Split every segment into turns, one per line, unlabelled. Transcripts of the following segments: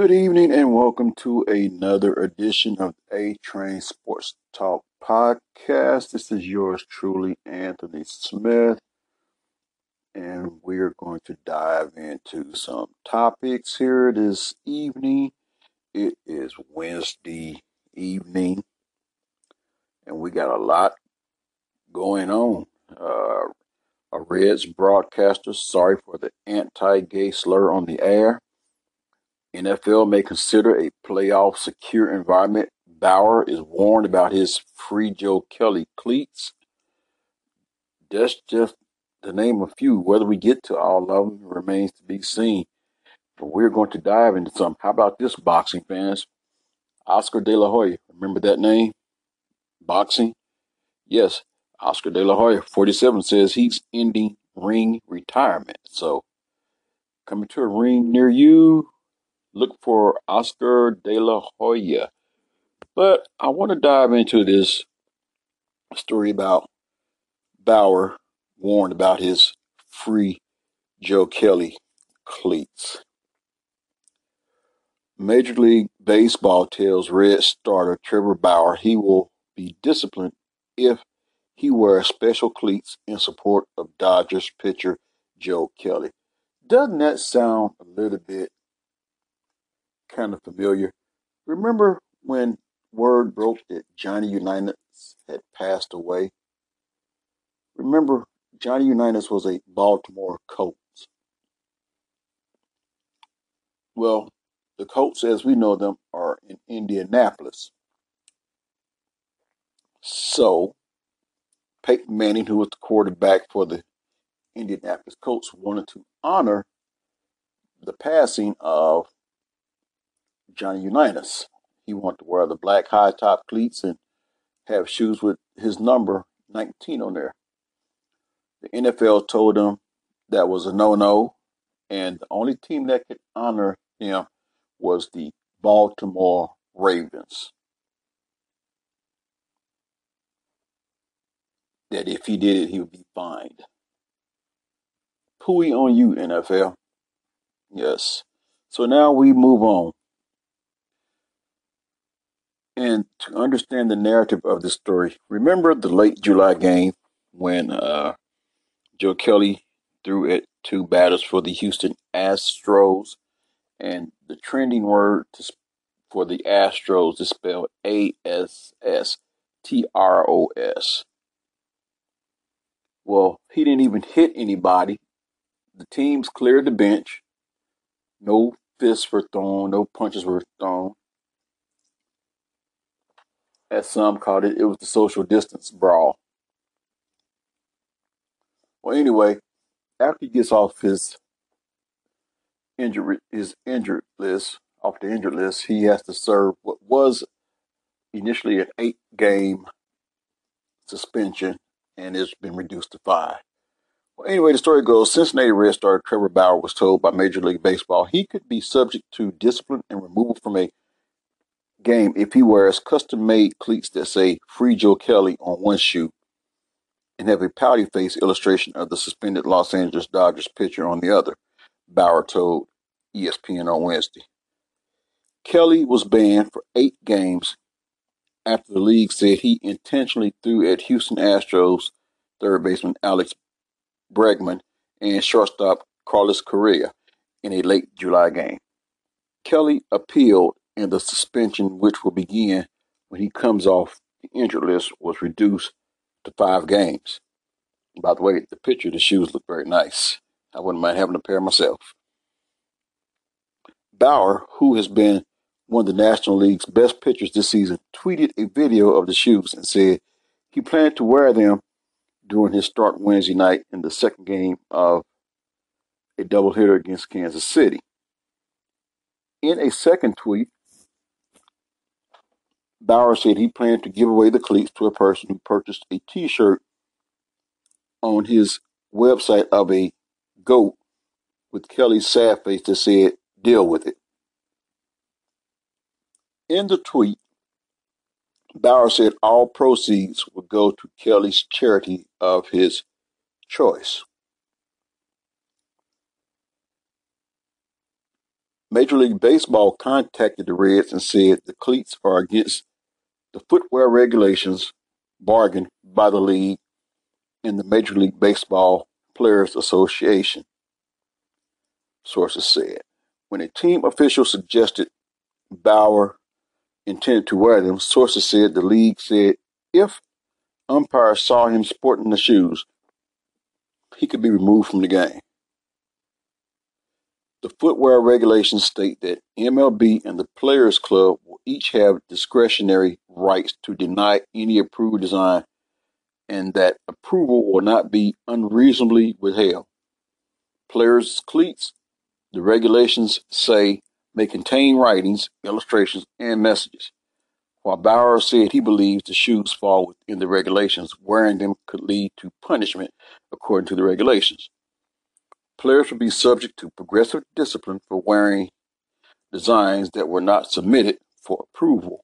Good evening and welcome to another edition of A Train Sports Talk Podcast. This is yours truly, Anthony Smith, and we are going to dive into some topics here this evening. It is Wednesday evening, and we got a lot going on. Uh, a Reds broadcaster, sorry for the anti gay slur on the air. NFL may consider a playoff secure environment. Bauer is warned about his free Joe Kelly cleats. That's just to name a few. Whether we get to all of them remains to be seen. But we're going to dive into some. How about this, boxing fans? Oscar De La Hoya. Remember that name? Boxing? Yes, Oscar De La Hoya, 47, says he's ending ring retirement. So, coming to a ring near you, look for Oscar De La Hoya. But I want to dive into this story about Bauer warned about his free Joe Kelly cleats. Major League Baseball tells Red starter Trevor Bauer he will be disciplined if he wears special cleats in support of Dodgers pitcher Joe Kelly. Doesn't that sound a little bit kind of familiar. Remember when word broke that Johnny Unitas had passed away? Remember, Johnny Unitas was a Baltimore Colts. Well, the Colts, as we know them, are in Indianapolis. So, Peyton Manning, who was the quarterback for the Indianapolis Colts, wanted to honor the passing of Johnny Unitas. He wanted to wear the black high top cleats and have shoes with his number 19 on there. The NFL told him that was a no no, and the only team that could honor him was the Baltimore Ravens. That if he did it, he would be fined. Pooey on you, NFL. Yes. So now we move on. And to understand the narrative of this story, remember the late July game when uh, Joe Kelly threw it two batters for the Houston Astros, and the trending word to, for the Astros is spelled A S S T R O S. Well, he didn't even hit anybody. The teams cleared the bench. No fists were thrown, no punches were thrown as some called it, it was the social distance brawl. Well, anyway, after he gets off his injury, his injured list, off the injured list, he has to serve what was initially an eight-game suspension, and it's been reduced to five. Well, anyway, the story goes: Cincinnati Red star Trevor Bauer was told by Major League Baseball he could be subject to discipline and removal from a game if he wears custom made cleats that say Free Joe Kelly on one shoe and have a pouty face illustration of the suspended Los Angeles Dodgers pitcher on the other, Bauer told ESPN on Wednesday. Kelly was banned for eight games after the league said he intentionally threw at Houston Astros third baseman Alex Bregman and shortstop Carlos Correa in a late July game. Kelly appealed and the suspension, which will begin when he comes off the injured list, was reduced to five games. By the way, the picture, the shoes look very nice. I wouldn't mind having a pair myself. Bauer, who has been one of the National League's best pitchers this season, tweeted a video of the shoes and said he planned to wear them during his start Wednesday night in the second game of a doubleheader against Kansas City. In a second tweet, Bauer said he planned to give away the cleats to a person who purchased a T-shirt on his website of a goat with Kelly's sad face that said, deal with it. In the tweet, Bauer said all proceeds would go to Kelly's charity of his choice. Major League Baseball contacted the Reds and said the cleats are against the footwear regulations bargained by the league and the Major League Baseball Players Association, sources said. When a team official suggested Bauer intended to wear them, sources said the league said if umpires saw him sporting the shoes, he could be removed from the game. The footwear regulations state that MLB and the Players Club will each have discretionary rights to deny any approved design and that approval will not be unreasonably withheld. Players' cleats, the regulations say, may contain writings, illustrations, and messages. While Bauer said he believes the shoes fall within the regulations, wearing them could lead to punishment according to the regulations. Players would be subject to progressive discipline for wearing designs that were not submitted for approval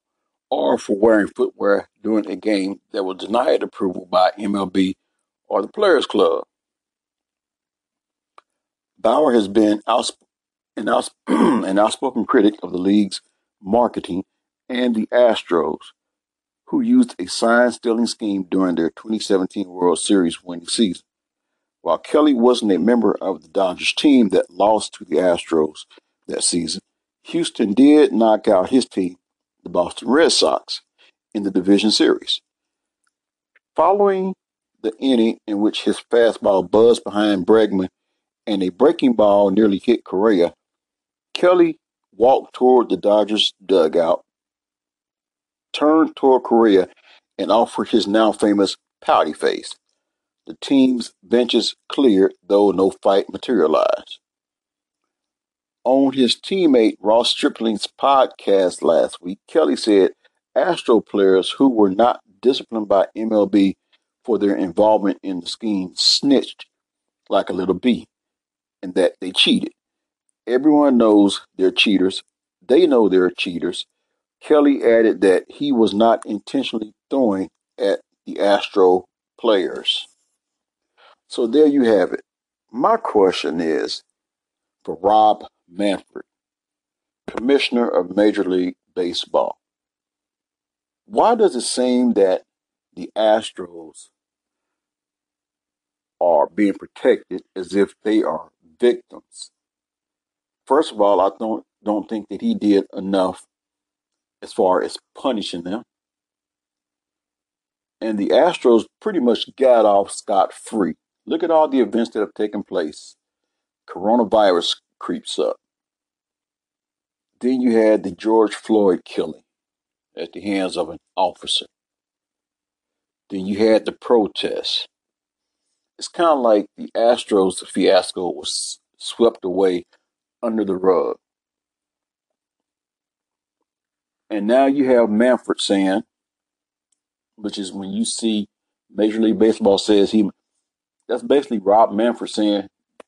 or for wearing footwear during a game that was denied approval by MLB or the Players Club. Bauer has been outsp- an, outsp- an outspoken critic of the league's marketing and the Astros, who used a sign stealing scheme during their 2017 World Series winning season. While Kelly wasn't a member of the Dodgers team that lost to the Astros that season, Houston did knock out his team, the Boston Red Sox, in the division series. Following the inning in which his fastball buzzed behind Bregman and a breaking ball nearly hit Correa, Kelly walked toward the Dodgers dugout, turned toward Correa, and offered his now famous pouty face. The team's benches cleared, though no fight materialized. On his teammate Ross Stripling's podcast last week, Kelly said Astro players who were not disciplined by MLB for their involvement in the scheme snitched like a little bee and that they cheated. Everyone knows they're cheaters. They know they're cheaters. Kelly added that he was not intentionally throwing at the Astro players. So there you have it. My question is for Rob Manfred, Commissioner of Major League Baseball. Why does it seem that the Astros are being protected as if they are victims? First of all, I don't don't think that he did enough as far as punishing them. And the Astros pretty much got off scot free. Look at all the events that have taken place. Coronavirus creeps up. Then you had the George Floyd killing at the hands of an officer. Then you had the protests. It's kind of like the Astros fiasco was swept away under the rug. And now you have Manfred saying, which is when you see Major League Baseball says he, that's basically Rob Manfred saying,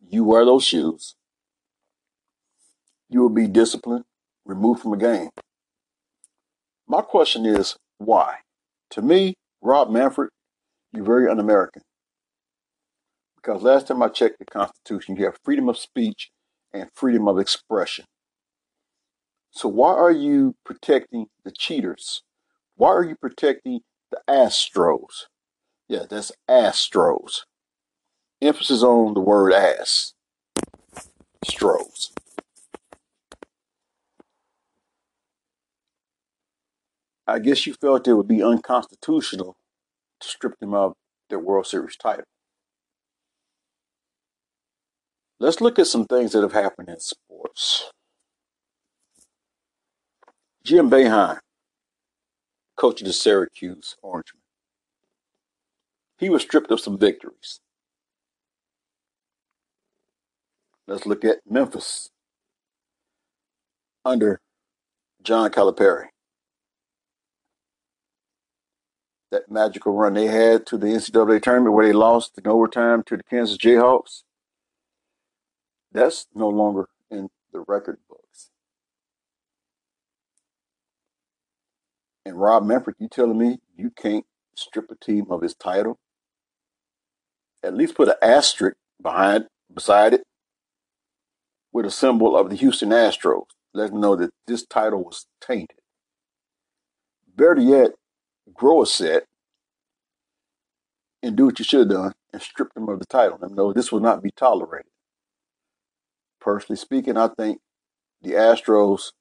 you wear those shoes, you will be disciplined, removed from a game. My question is, why? To me, Rob Manfred, you're very un American. Because last time I checked the Constitution, you have freedom of speech and freedom of expression. So why are you protecting the cheaters? Why are you protecting the Astros? Yeah, that's Astros. Emphasis on the word ass. Stros. I guess you felt it would be unconstitutional to strip them of their World Series title. Let's look at some things that have happened in sports. Jim Boeheim, coach of the Syracuse Orangemen, he was stripped of some victories. Let's look at Memphis under John Calipari. That magical run they had to the NCAA tournament where they lost in overtime to the Kansas Jayhawks. That's no longer in the record books. And Rob Manfred, you telling me you can't strip a team of his title? At least put an asterisk behind beside it. With a symbol of the Houston Astros, letting them know that this title was tainted. Better yet, grow a set and do what you should have done and strip them of the title. Let them know this will not be tolerated. Personally speaking, I think the Astros,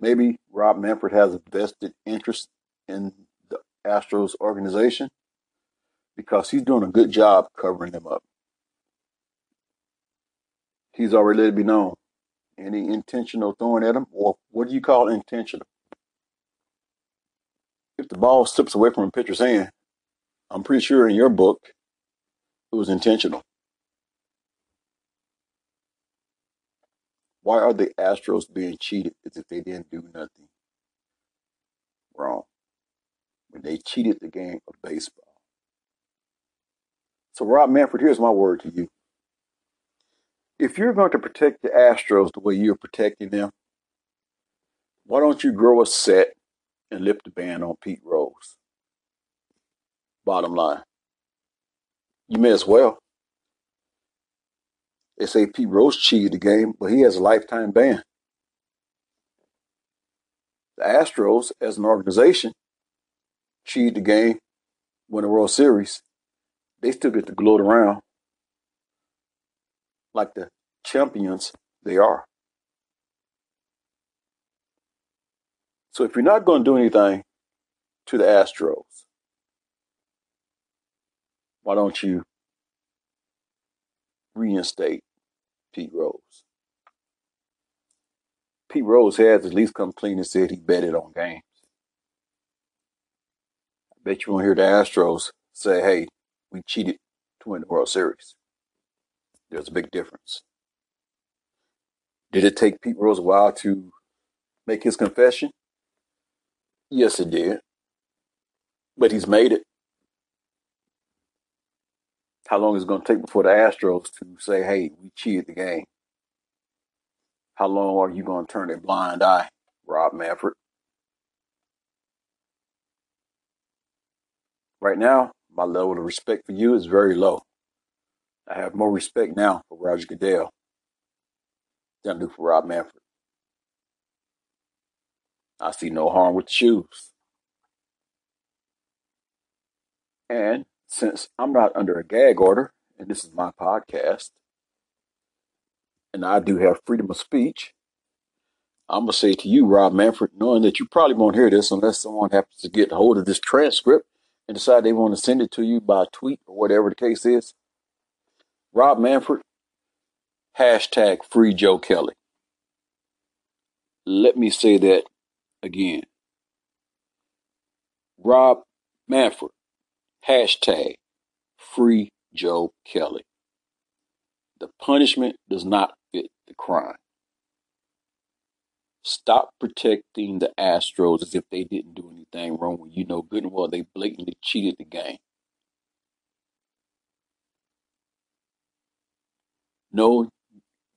maybe Rob Manfred has a vested interest in the Astros organization because he's doing a good job covering them up. He's already let it be known. Any intentional throwing at him, or what do you call intentional? If the ball slips away from a pitcher's hand, I'm pretty sure in your book it was intentional. Why are the Astros being cheated as if they didn't do nothing wrong when they cheated the game of baseball? So, Rob Manfred, here's my word to you. If you're going to protect the Astros the way you're protecting them, why don't you grow a set and lift the ban on Pete Rose? Bottom line. You may as well. They say Pete Rose cheated the game, but he has a lifetime ban. The Astros, as an organization, cheated the game, win a World Series. They still get to gloat around like the champions they are. So if you're not going to do anything to the Astros, why don't you reinstate Pete Rose? Pete Rose has at least come clean and said he betted on games. I bet you won't hear the Astros say, hey, we cheated to win the World Series. There's a big difference. Did it take Pete Rose a while to make his confession? Yes, it did. But he's made it. How long is it going to take before the Astros to say, hey, we cheated the game? How long are you going to turn a blind eye, Rob Manfred? Right now, my level of respect for you is very low. I have more respect now for Roger Goodell than I do for Rob Manfred. I see no harm with the shoes. And since I'm not under a gag order, and this is my podcast, and I do have freedom of speech, I'm going to say to you, Rob Manfred, knowing that you probably won't hear this unless someone happens to get hold of this transcript and decide they want to send it to you by tweet or whatever the case is. Rob Manfred, hashtag free Joe Kelly. Let me say that again. Rob Manfred, hashtag free Joe Kelly. The punishment does not fit the crime. Stop protecting the Astros as if they didn't do anything wrong when you know good and well they blatantly cheated the game. No,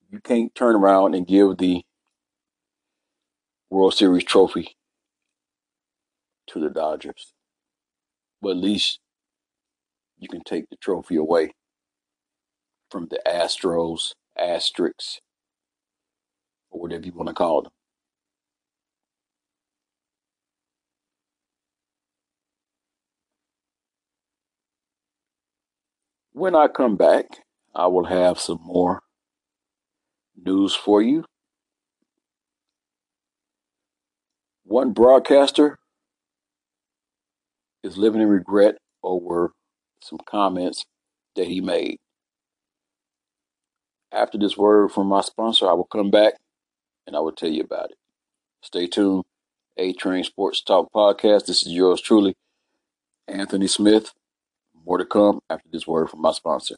you can't turn around and give the World Series trophy to the Dodgers. But at least you can take the trophy away from the Astros, Asterix, or whatever you want to call them. When I come back, I will have some more news for you. One broadcaster is living in regret over some comments that he made. After this word from my sponsor, I will come back and I will tell you about it. Stay tuned. A Train Sports Talk Podcast. This is yours truly, Anthony Smith. More to come after this word from my sponsor.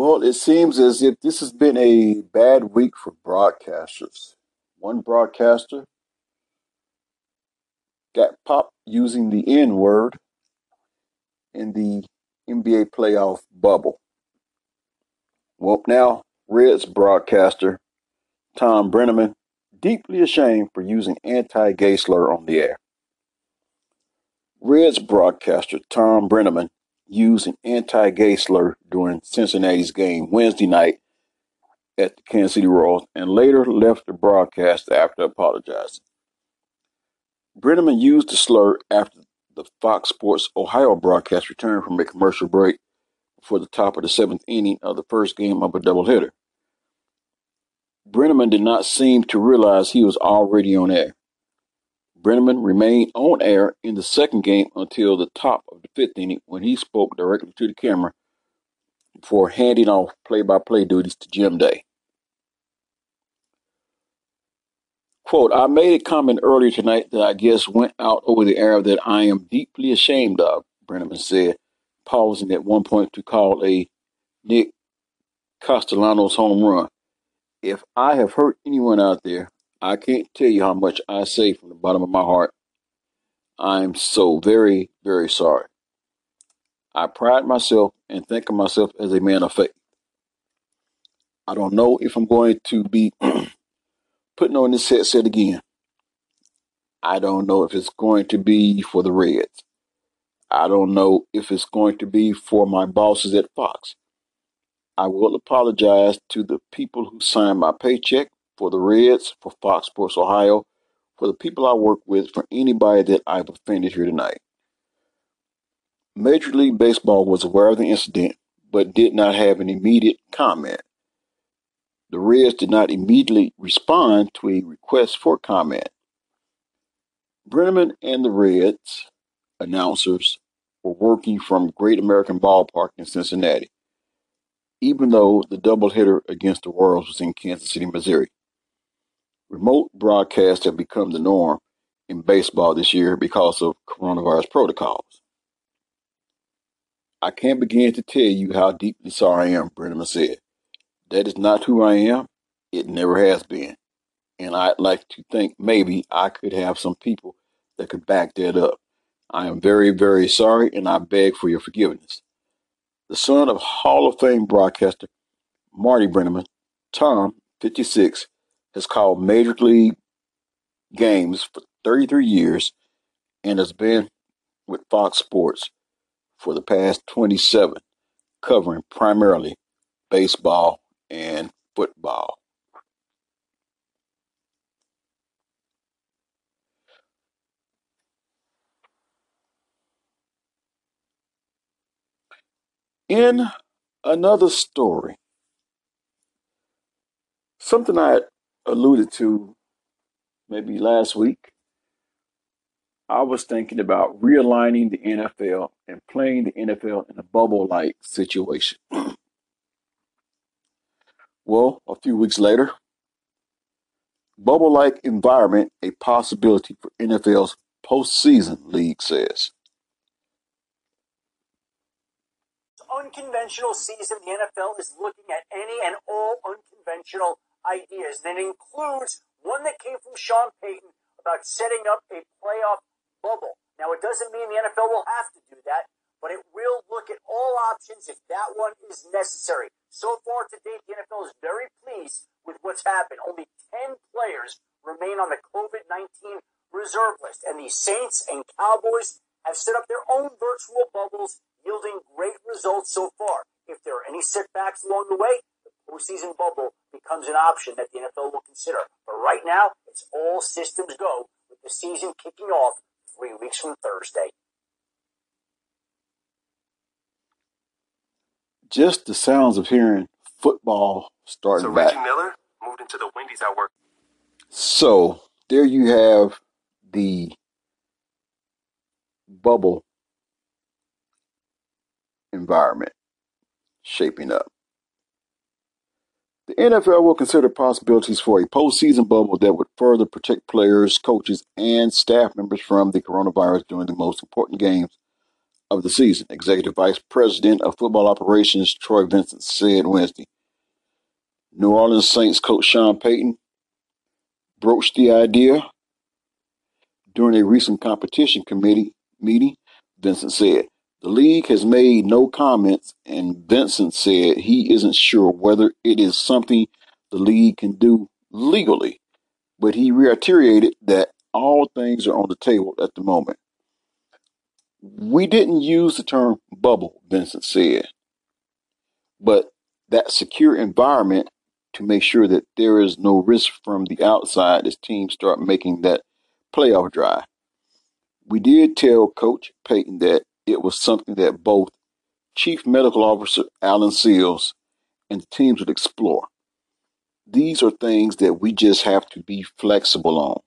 Well, it seems as if this has been a bad week for broadcasters. One broadcaster got popped using the N word in the NBA playoff bubble. Well, now Reds broadcaster Tom Brennaman deeply ashamed for using anti-gay slur on the air. Reds broadcaster Tom Brennaman used an anti-gay slur during Cincinnati's game Wednesday night at the Kansas City Royals and later left the broadcast after apologizing. Brennaman used the slur after the Fox Sports Ohio broadcast returned from a commercial break before the top of the seventh inning of the first game of a doubleheader. Brennaman did not seem to realize he was already on air. Brennaman remained on air in the second game until the top of the fifth inning when he spoke directly to the camera before handing off play-by-play duties to Jim Day. Quote, I made a comment earlier tonight that I guess went out over the air that I am deeply ashamed of, Brennaman said, pausing at one point to call a Nick Castellanos home run. If I have hurt anyone out there, I can't tell you how much I say from the bottom of my heart. I'm so very, very sorry. I pride myself and think of myself as a man of faith. I don't know if I'm going to be putting on this headset again. I don't know if it's going to be for the Reds. I don't know if it's going to be for my bosses at Fox. I will apologize to the people who signed my paycheck for the Reds, for Fox Sports Ohio, for the people I work with, for anybody that I've offended here tonight. Major League Baseball was aware of the incident, but did not have an immediate comment. The Reds did not immediately respond to a request for comment. Brennaman and the Reds announcers were working from Great American Ballpark in Cincinnati, even though the doubleheader against the Royals was in Kansas City, Missouri. Remote broadcasts have become the norm in baseball this year because of coronavirus protocols. I can't begin to tell you how deeply sorry I am, Brennaman said. That is not who I am. It never has been. And I'd like to think maybe I could have some people that could back that up. I am very, very sorry and I beg for your forgiveness. The son of Hall of Fame broadcaster Marty Brennaman, Tom, 56, has called Major League games for 33 years and has been with Fox Sports for the past 27, covering primarily baseball and football. In another story, something I alluded to maybe last week, I was thinking about realigning the NFL and playing the NFL in a bubble like situation. well, a few weeks later, bubble like environment a possibility for NFL's postseason, league says.
Unconventional season, the NFL is looking at any and all unconventional ideas. That includes one that came from Sean Payton about setting up a playoff bubble. Now, it doesn't mean the NFL will have to do that, but it will look at all options if that one is necessary. So far to date, the NFL is very pleased with what's happened. Only 10 players remain on the COVID 19 reserve list, and the Saints and Cowboys have set up their own virtual bubbles, yielding great results so far. If there are any setbacks along the way, the postseason bubble becomes an option that the NFL will consider. But right now, it's all systems go with the season kicking off three weeks from Thursday.
Just the sounds of hearing football starting
So
back.
Reggie Miller moved into the Wendy's I work.
So there you have the bubble environment shaping up. The NFL will consider possibilities for a postseason bubble that would further protect players, coaches, and staff members from the coronavirus during the most important games of the season. Executive Vice President of Football Operations Troy Vincent said Wednesday. New Orleans Saints coach Sean Payton broached the idea during a recent competition committee meeting. Vincent said, The league has made no comments, and Vincent said he isn't sure whether it is something the league can do legally. but he reiterated that all things are on the table at the moment. We didn't use the term bubble, Vincent said, but that secure environment to make sure that there is no risk from the outside as teams start making that playoff drive. We did tell Coach Payton that it was something that both Chief Medical Officer Allen Sills and the teams would explore. These are things that we just have to be flexible on.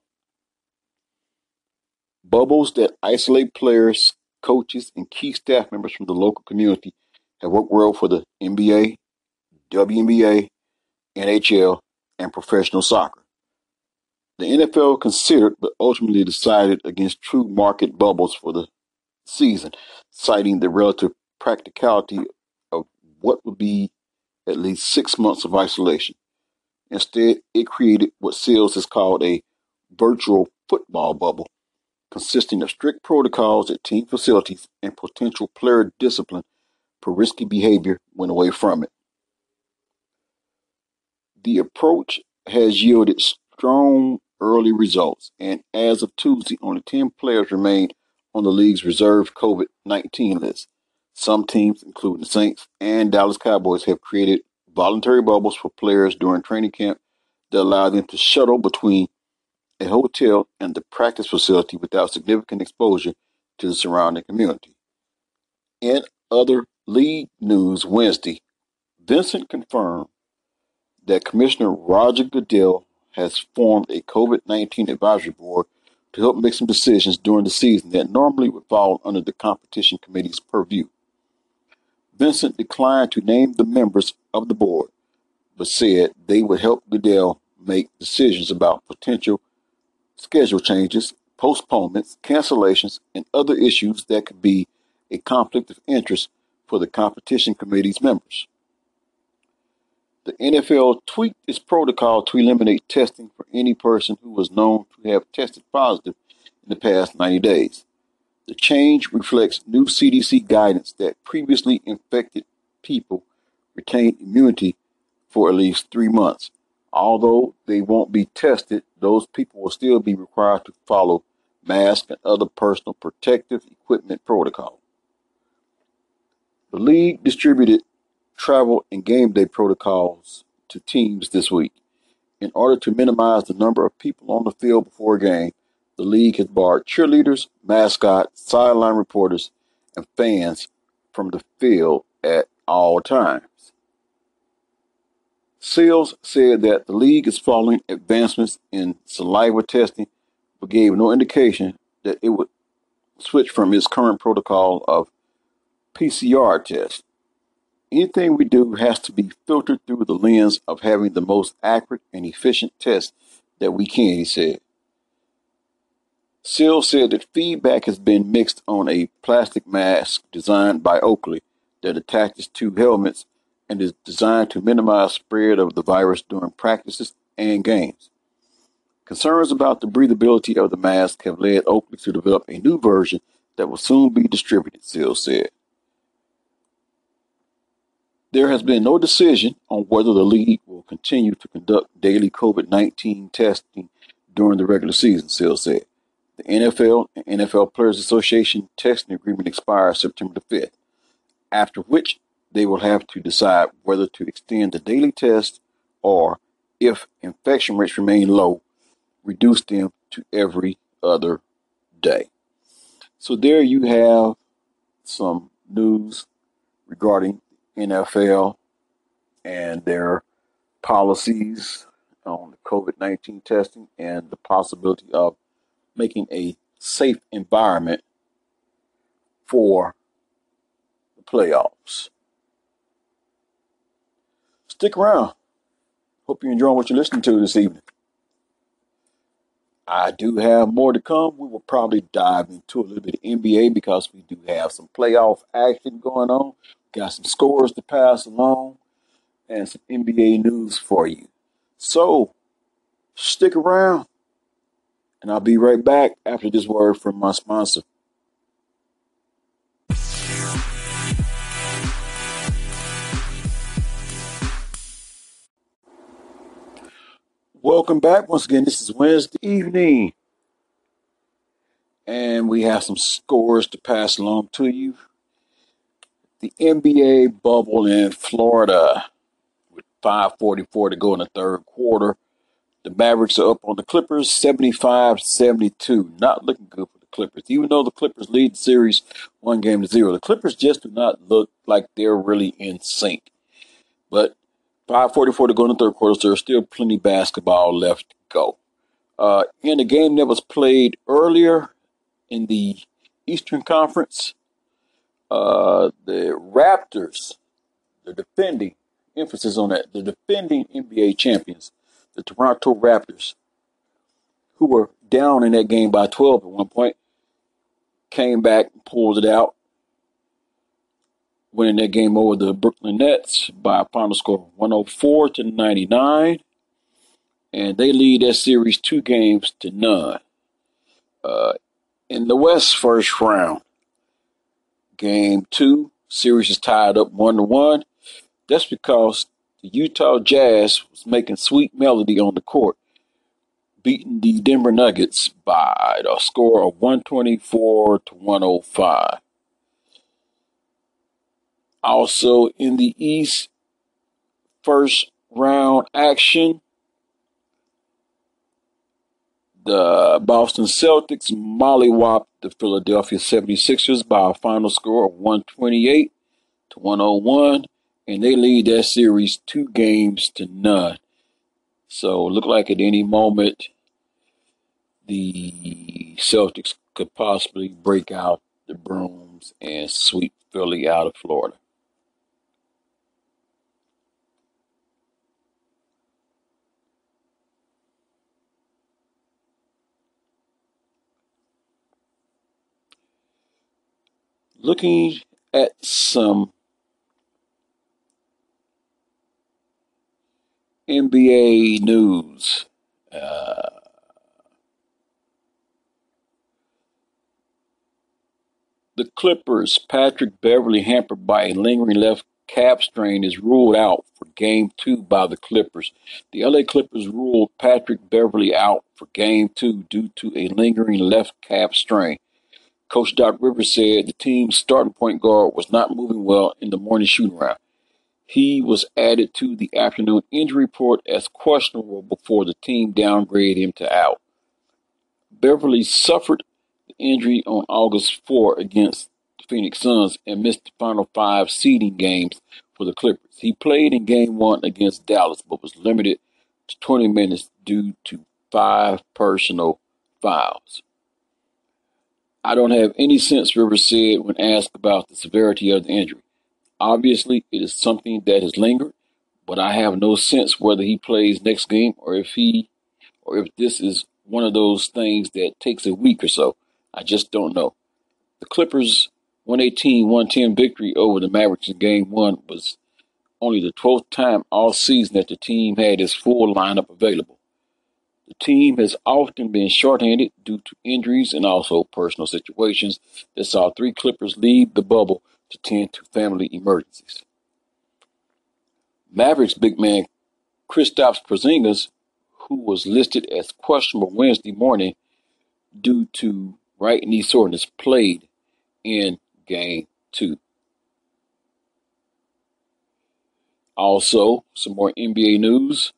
Bubbles that isolate players, coaches, and key staff members from the local community have worked well for the NBA, WNBA, NHL, and professional soccer. The NFL considered but ultimately decided against true market bubbles for the season, citing the relative practicality of what would be at least six months of isolation. Instead, it created what Sills has called a virtual football bubble, consisting of strict protocols at team facilities and potential player discipline for risky behavior when away from it. The approach has yielded strong early results, and as of Tuesday, only 10 players remained on the league's reserve COVID 19 list. Some teams, including the Saints and Dallas Cowboys, have created voluntary bubbles for players during training camp that allow them to shuttle between a hotel and the practice facility without significant exposure to the surrounding community. In other league news Wednesday, Vincent confirmed that Commissioner Roger Goodell has formed a COVID 19 advisory board to help make some decisions during the season that normally would fall under the competition committee's purview. Vincent declined to name the members of the board, but said they would help Goodell make decisions about potential schedule changes, postponements, cancellations, and other issues that could be a conflict of interest for the competition committee's members. The NFL tweaked its protocol to eliminate testing for any person who was known to have tested positive in the past 90 days. The change reflects new CDC guidance that previously infected people retain immunity for at least three months. Although they won't be tested, those people will still be required to follow mask and other personal protective equipment protocol. The league distributed travel and game day protocols to teams this week. In order to minimize the number of people on the field before a game, the league has barred cheerleaders, mascots, sideline reporters, and fans from the field at all times. Sills said that the league is following advancements in saliva testing, but gave no indication that it would switch from its current protocol of PCR tests. Anything we do has to be filtered through the lens of having the most accurate and efficient test that we can, he said. Sills said that feedback has been mixed on a plastic mask designed by Oakley that attaches to helmets and is designed to minimize spread of the virus during practices and games. Concerns about the breathability of the mask have led Oakley to develop a new version that will soon be distributed, Sills said. There has been no decision on whether the league will continue to conduct daily COVID 19 testing during the regular season, Sills said. The NFL and NFL Players Association testing agreement expires September the 5th, after which they will have to decide whether to extend the daily test or, if infection rates remain low, reduce them to every other day. So there you have some news regarding NFL and their policies on the COVID 19 testing and the possibility of making a safe environment for the playoffs. Stick around. Hope you're enjoying what you're listening to this evening. I do have more to come. We will probably dive into a little bit of NBA because we do have some playoff action going on. Got some scores to pass along and some NBA news for you. So stick around. And I'll be right back after this word from my sponsor. Welcome back. Once again, this is Wednesday evening, and we have some scores to pass along to you. The NBA bubble in Florida with 5.44 to go in the third quarter. The Mavericks are up on the Clippers 75 72. Not looking good for the Clippers. Even though the Clippers lead the series one game to zero, the Clippers just do not look like they're really in sync. But 5.44 to go in the third quarter, so there's still plenty basketball left to go. Uh, in a game that was played earlier in the Eastern Conference, uh, the Raptors, the defending, emphasis on that, the defending NBA champions, the Toronto Raptors, who were down in that game by 12 at one point, came back and pulled it out, winning that game over the Brooklyn Nets by a final score of 104 to 99. And they lead that series two games to none. Uh, in the West first round, game two, series is tied up one to one. That's because the Utah Jazz was making sweet melody on the court, beating the Denver Nuggets by a score of 124 to 105. Also in the East, first round action, the Boston Celtics mollywopped the Philadelphia 76ers by a final score of 128 to 101, and they lead that series two games to none. So look like at any moment the Celtics could possibly break out the brooms and sweep Philly out of Florida. Looking at some NBA news. Uh, the Clippers, Patrick Beverley, hampered by a lingering left calf strain, is ruled out for game two by the Clippers. The LA Clippers ruled Patrick Beverley out for game two due to a lingering left calf strain. Coach Doc Rivers said the team's starting point guard was not moving well in the morning shooting round. He was added to the afternoon injury report as questionable before the team downgraded him to out. Beverley suffered the injury on August 4 against the Phoenix Suns and missed the final five seeding games for the Clippers. He played in game one against Dallas but was limited to 20 minutes due to five personal fouls. I don't have any sense, Rivers said when asked about the severity of the injury. Obviously, it is something that has lingered, but I have no sense whether he plays next game or if he or if this is one of those things that takes a week or so. I just don't know. The Clippers' 118-110 victory over the Mavericks in game one was only the 12th time all season that the team had its full lineup available. The team has often been shorthanded due to injuries and also personal situations that saw three Clippers leave the bubble to tend to family emergencies. Mavericks big man Kristaps Porzingis, who was listed as questionable Wednesday morning due to right knee soreness, played in game two. Also, some more NBA news.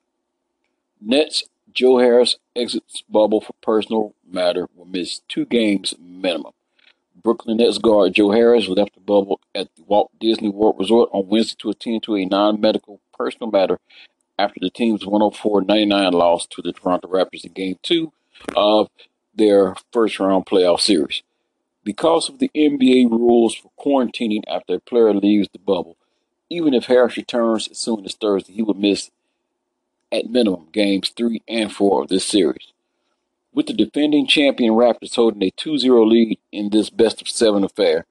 Nets Joe Harris exits bubble for personal matter will miss two games minimum. Brooklyn Nets guard Joe Harris left the bubble at the Walt Disney World Resort on Wednesday to attend to a non-medical personal matter after the team's 104-99 loss to the Toronto Raptors in Game 2 of their first-round playoff series. Because of the NBA rules for quarantining after a player leaves the bubble, even if Harris returns as soon as Thursday, he would miss at minimum games three and four of this series. With the defending champion Raptors holding a 2 0 lead in this best of seven affair,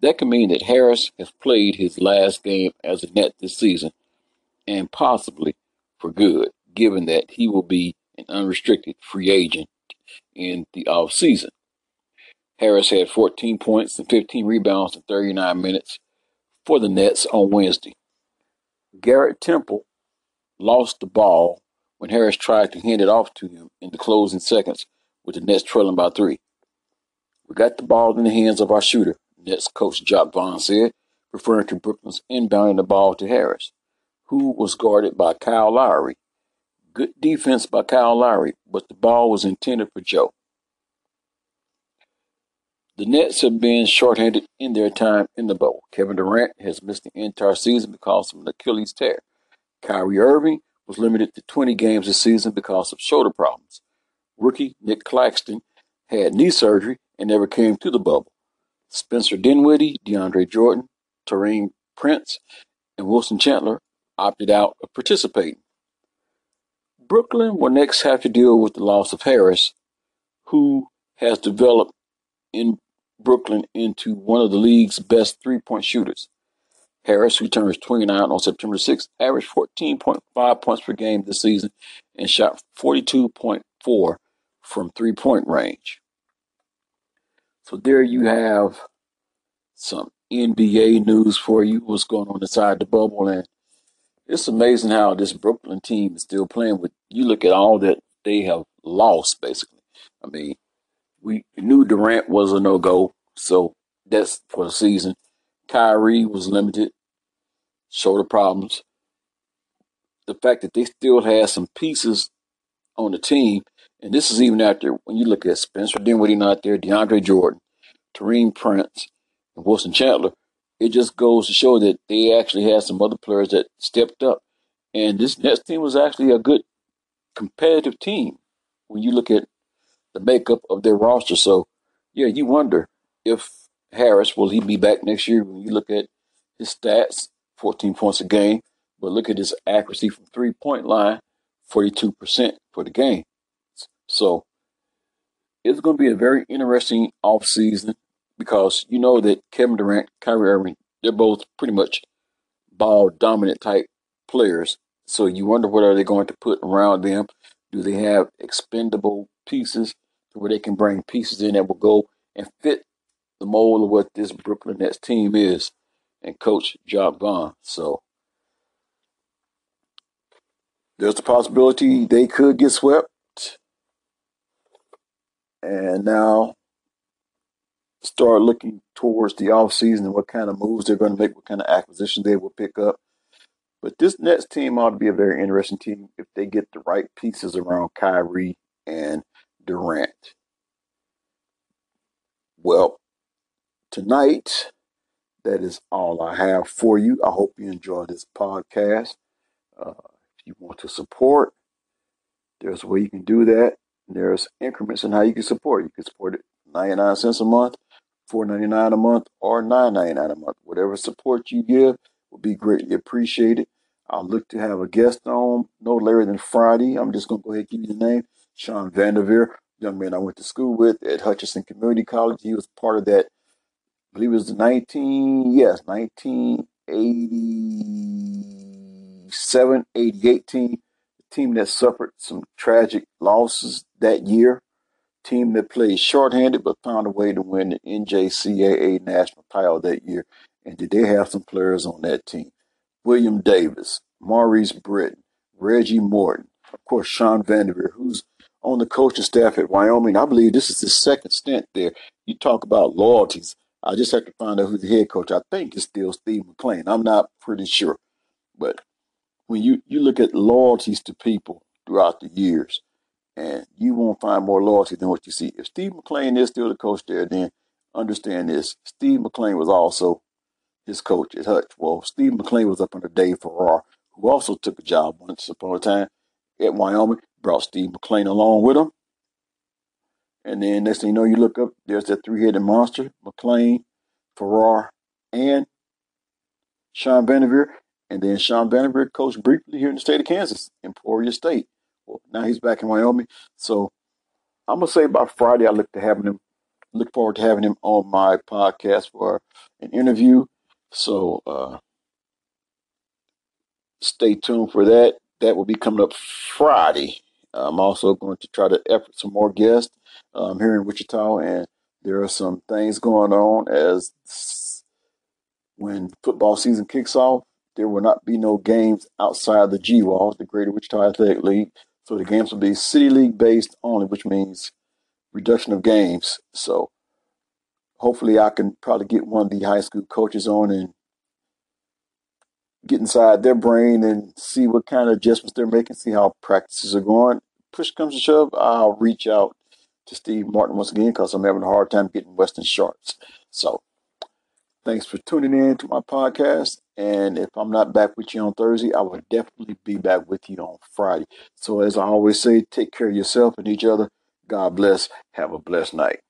that could mean that Harris has played his last game as a net this season, and possibly for good, given that he will be an unrestricted free agent in the off season. Harris had 14 points and 15 rebounds in 39 minutes for the Nets on Wednesday. Garrett Temple lost the ball when Harris tried to hand it off to him in the closing seconds with the Nets trailing by three. We got the ball in the hands of our shooter, Nets coach Jacque Vaughn said, referring to Brooklyn's inbounding the ball to Harris, who was guarded by Kyle Lowry. Good defense by Kyle Lowry, but the ball was intended for Joe. The Nets have been shorthanded in their time in the bubble. Kevin Durant has missed the entire season because of an Achilles tear. Kyrie Irving was limited to 20 games this season because of shoulder problems. Rookie Nick Claxton had knee surgery and never came to the bubble. Spencer Dinwiddie, DeAndre Jordan, Taurean Prince, and Wilson Chandler opted out of participating. Brooklyn will next have to deal with the loss of Harris, who has developed in Brooklyn into one of the league's best three point shooters. Harris, who turns 29 on September 6th, averaged 14.5 points per game this season and shot 42.4 from three point range. So there you have some NBA news for you, what's going on inside the bubble. And it's amazing how this Brooklyn team is still playing with. You look at all that they have lost, basically. I mean, we knew Durant was a no go, so that's for the season. Kyrie was limited, shoulder problems. The fact that they still had some pieces on the team, and this is even after when you look at Spencer Dinwiddie not there, DeAndre Jordan, Taurean Prince, and Wilson Chandler, it just goes to show that they actually had some other players that stepped up. And this Nets team was actually a good competitive team when you look at the makeup of their roster. So, yeah, you wonder if Harris will he be back next year? When you look at his stats, 14 points a game, but look at his accuracy from three point line, 42% for the game. So it's going to be a very interesting offseason because you know that Kevin Durant, Kyrie Irving, they're both pretty much ball dominant type players. So you wonder what are they going to put around them? Do they have expendable pieces to where they can bring pieces in that will go and fit the mold of what this Brooklyn Nets team is and coach Jacque Vaughn. So there's the possibility they could get swept. And now start looking towards the off season and what kind of moves they're going to make, what kind of acquisitions they will pick up. But this Nets team ought to be a very interesting team if they get the right pieces around Kyrie and Durant. Well, tonight, that is all I have for you. I hope you enjoy this podcast. Uh, if you want to support, there's a way you can do that. There's increments in how you can support. You can support it 99 cents a month, 4.99 a month, or 9.99 a month. Whatever support you give will be greatly appreciated. I'll look to have a guest on no later than Friday. I'm just going to go ahead and give you the name. Sean Vanderveer, young man I went to school with at Hutchinson Community College. He was part of that, I believe it was the 19, yes, 1987, 88 team, the team that suffered some tragic losses that year team that played shorthanded but found a way to win the NJCAA national title that year. And did they have some players on that team? William Davis, Maurice Britton, Reggie Morton, of course, Sean Vanderveer, who's on the coaching staff at Wyoming. I believe this is his second stint there. You talk about loyalties. I just have to find out who the head coach. I think it's still Steve McClain. I'm not pretty sure. But when you, you look at loyalties to people throughout the years, and you won't find more loyalty than what you see. If Steve McClain is still the coach there, then understand this. Steve McClain was also his coach at Hutch. Well, Steve McClain was up under Dave Farrar, who also took a job once upon a time at Wyoming, brought Steve McClain along with him. And then next thing you know, you look up, there's that three-headed monster, McClain, Farrar, and Sean Vanderveer. And then Sean Vanderveer coached briefly here in the state of Kansas, Emporia State. Well, now he's back in Wyoming. So I'm gonna say by Friday, I look to having him. Look forward to having him on my podcast for an interview. So uh, stay tuned for that. That will be coming up Friday. I'm also going to try to effort some more guests um, here in Wichita, and there are some things going on as when football season kicks off. There will not be no games outside the GWAS, the Greater Wichita Athletic League. So the games will be city league based only, which means reduction of games. So hopefully I can probably get one of the high school coaches on and get inside their brain and see what kind of adjustments they're making, see how practices are going. Push comes to shove, I'll reach out to Steve Martin once again because I'm having a hard time getting Western Sharks. So thanks for tuning in to my podcast. And if I'm not back with you on Thursday, I will definitely be back with you on Friday. So as I always say, take care of yourself and each other. God bless. Have a blessed night.